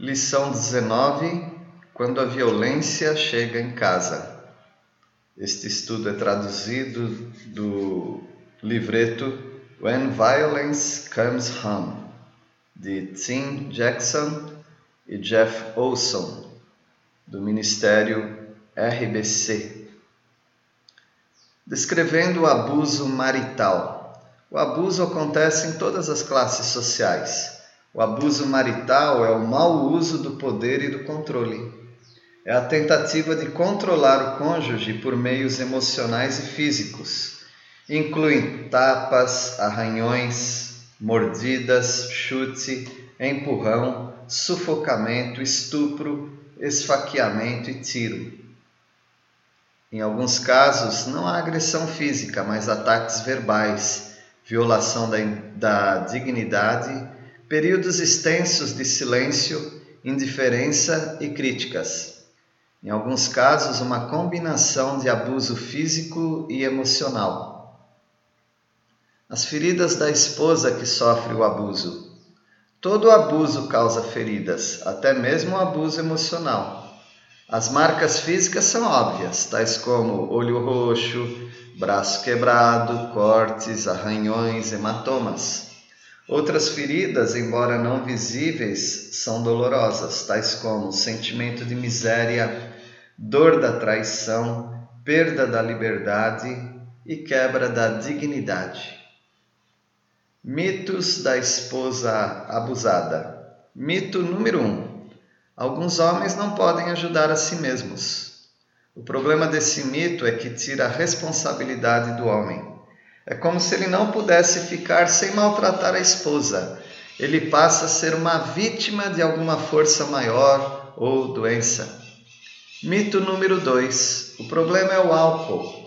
Lição 19: Quando a violência chega em casa. Este estudo é traduzido do livreto When Violence Comes Home, de Tim Jackson e Jeff Olson, do Ministério RBC. Descrevendo o abuso marital. O abuso acontece em todas as classes sociais o abuso marital é o mau uso do poder e do controle. É a tentativa de controlar o cônjuge por meios emocionais e físicos. Incluem tapas, arranhões, mordidas, chute, empurrão, sufocamento, estupro, esfaqueamento e tiro. Em alguns casos, não há agressão física, mas ataques verbais, violação da, da dignidade períodos extensos de silêncio, indiferença e críticas. Em alguns casos, uma combinação de abuso físico e emocional. As feridas da esposa que sofre o abuso. Todo abuso causa feridas, até mesmo o abuso emocional. As marcas físicas são óbvias, tais como olho roxo, braço quebrado, cortes, arranhões, hematomas. Outras feridas, embora não visíveis, são dolorosas, tais como sentimento de miséria, dor da traição, perda da liberdade e quebra da dignidade. Mitos da esposa abusada. Mito número 1. Um. Alguns homens não podem ajudar a si mesmos. O problema desse mito é que tira a responsabilidade do homem. É como se ele não pudesse ficar sem maltratar a esposa. Ele passa a ser uma vítima de alguma força maior ou doença. Mito número 2: o problema é o álcool.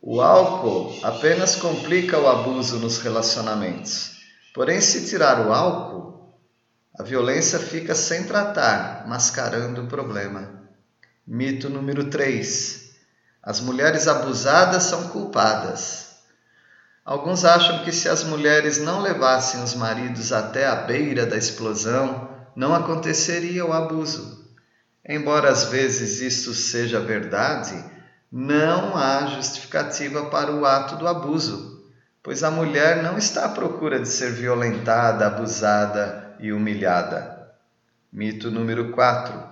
O álcool apenas complica o abuso nos relacionamentos. Porém, se tirar o álcool, a violência fica sem tratar, mascarando o problema. Mito número 3: as mulheres abusadas são culpadas. Alguns acham que se as mulheres não levassem os maridos até a beira da explosão, não aconteceria o abuso. Embora às vezes isso seja verdade, não há justificativa para o ato do abuso, pois a mulher não está à procura de ser violentada, abusada e humilhada. Mito número 4.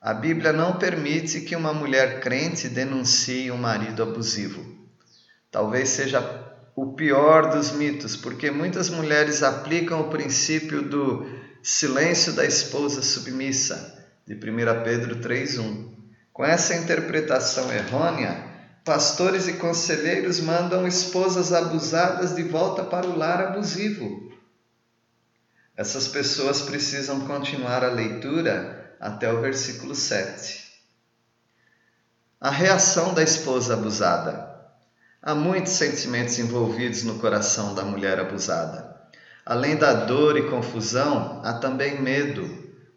A Bíblia não permite que uma mulher crente denuncie um marido abusivo. Talvez seja o pior dos mitos, porque muitas mulheres aplicam o princípio do silêncio da esposa submissa, de 1 Pedro 3:1. Com essa interpretação errônea, pastores e conselheiros mandam esposas abusadas de volta para o lar abusivo. Essas pessoas precisam continuar a leitura até o versículo 7. A reação da esposa abusada. Há muitos sentimentos envolvidos no coração da mulher abusada. Além da dor e confusão, há também medo,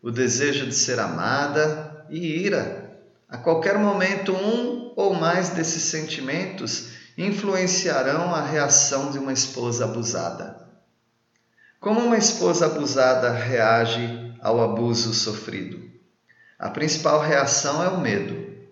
o desejo de ser amada e ira. A qualquer momento, um ou mais desses sentimentos influenciarão a reação de uma esposa abusada. Como uma esposa abusada reage ao abuso sofrido? A principal reação é o medo.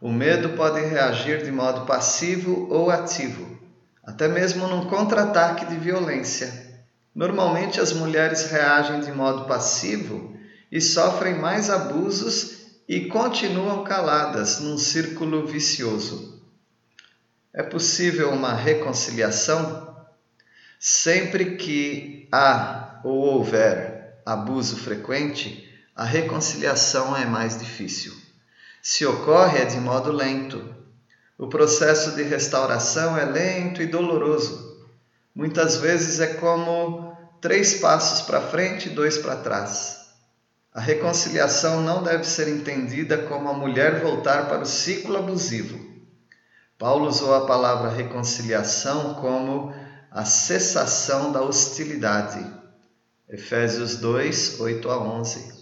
O medo pode reagir de modo passivo ou ativo, até mesmo num contra-ataque de violência. Normalmente as mulheres reagem de modo passivo e sofrem mais abusos e continuam caladas num círculo vicioso. É possível uma reconciliação? Sempre que há ou houver abuso frequente, a reconciliação é mais difícil. Se ocorre, é de modo lento. O processo de restauração é lento e doloroso. Muitas vezes é como três passos para frente e dois para trás. A reconciliação não deve ser entendida como a mulher voltar para o ciclo abusivo. Paulo usou a palavra reconciliação como a cessação da hostilidade. Efésios 2, 8 a 11.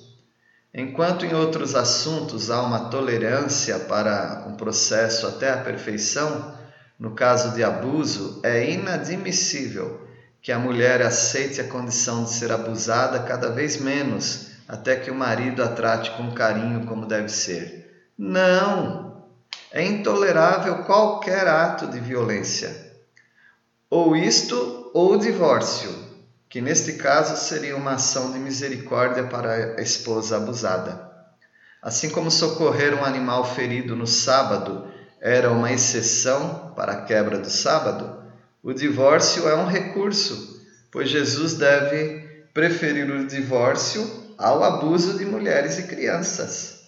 Enquanto em outros assuntos há uma tolerância para um processo até a perfeição, no caso de abuso, é inadmissível que a mulher aceite a condição de ser abusada cada vez menos até que o marido a trate com carinho como deve ser. Não! É intolerável qualquer ato de violência. Ou isto, ou o divórcio, que neste caso seria uma ação de misericórdia para a esposa abusada. Assim como socorrer um animal ferido no sábado era uma exceção para a quebra do sábado, o divórcio é um recurso, pois Jesus deve preferir o divórcio ao abuso de mulheres e crianças.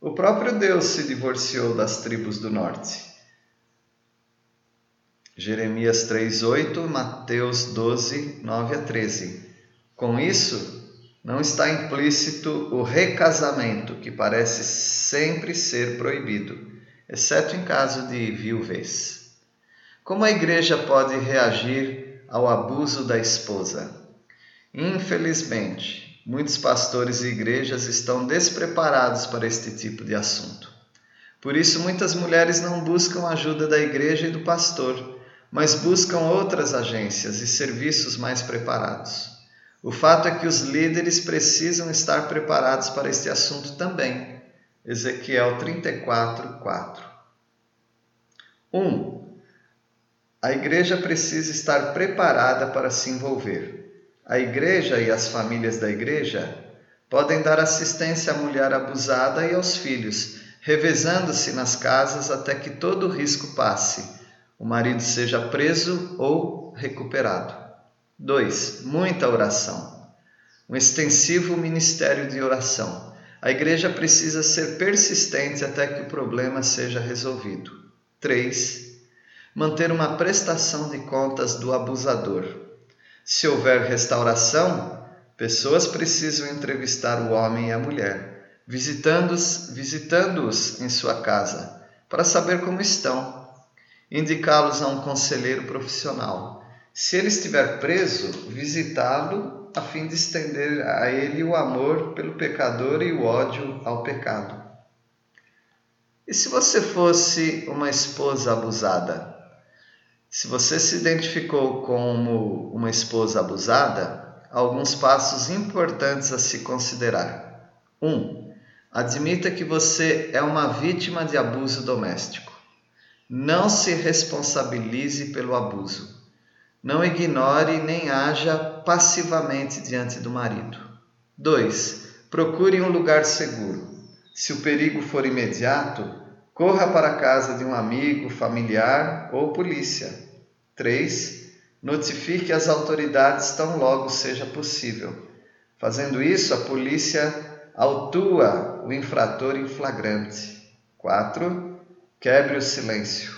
O próprio Deus se divorciou das tribos do norte. Jeremias 3:8, Mateus 12, 9 a 13. Com isso, não está implícito o recasamento, que parece sempre ser proibido, exceto em caso de viuvez. Como a igreja pode reagir ao abuso da esposa? Infelizmente, muitos pastores e igrejas estão despreparados para este tipo de assunto. Por isso, muitas mulheres não buscam a ajuda da igreja e do pastor, mas buscam outras agências e serviços mais preparados. O fato é que os líderes precisam estar preparados para este assunto também. Ezequiel 34, 4. 1. Um, a igreja precisa estar preparada para se envolver. A igreja e as famílias da igreja podem dar assistência à mulher abusada e aos filhos, revezando-se nas casas até que todo o risco passe, o marido seja preso ou recuperado. 2. Muita oração. Um extensivo ministério de oração. A igreja precisa ser persistente até que o problema seja resolvido. 3 manter uma prestação de contas do abusador. Se houver restauração, pessoas precisam entrevistar o homem e a mulher, visitando-os visitando em sua casa, para saber como estão, indicá-los a um conselheiro profissional. Se ele estiver preso, visitá-lo a fim de estender a ele o amor pelo pecador e o ódio ao pecado. E se você fosse uma esposa abusada? Se você se identificou como uma esposa abusada, alguns passos importantes a se considerar. 1. Um, admita que você é uma vítima de abuso doméstico. Não se responsabilize pelo abuso. Não ignore nem haja passivamente diante do marido. 2. Procure um lugar seguro. Se o perigo for imediato, Corra para a casa de um amigo, familiar ou polícia. 3. Notifique as autoridades tão logo seja possível. Fazendo isso, a polícia autua o infrator em flagrante. 4. Quebre o silêncio.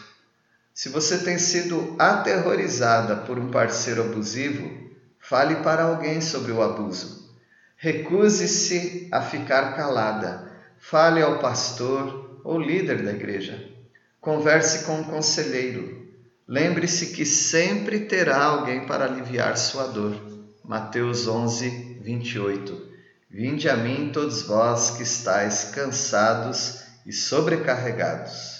Se você tem sido aterrorizada por um parceiro abusivo, fale para alguém sobre o abuso. Recuse-se a ficar calada. Fale ao pastor, ou líder da igreja. Converse com um conselheiro. Lembre-se que sempre terá alguém para aliviar sua dor. Mateus 11, 28. Vinde a mim, todos vós que estáis cansados e sobrecarregados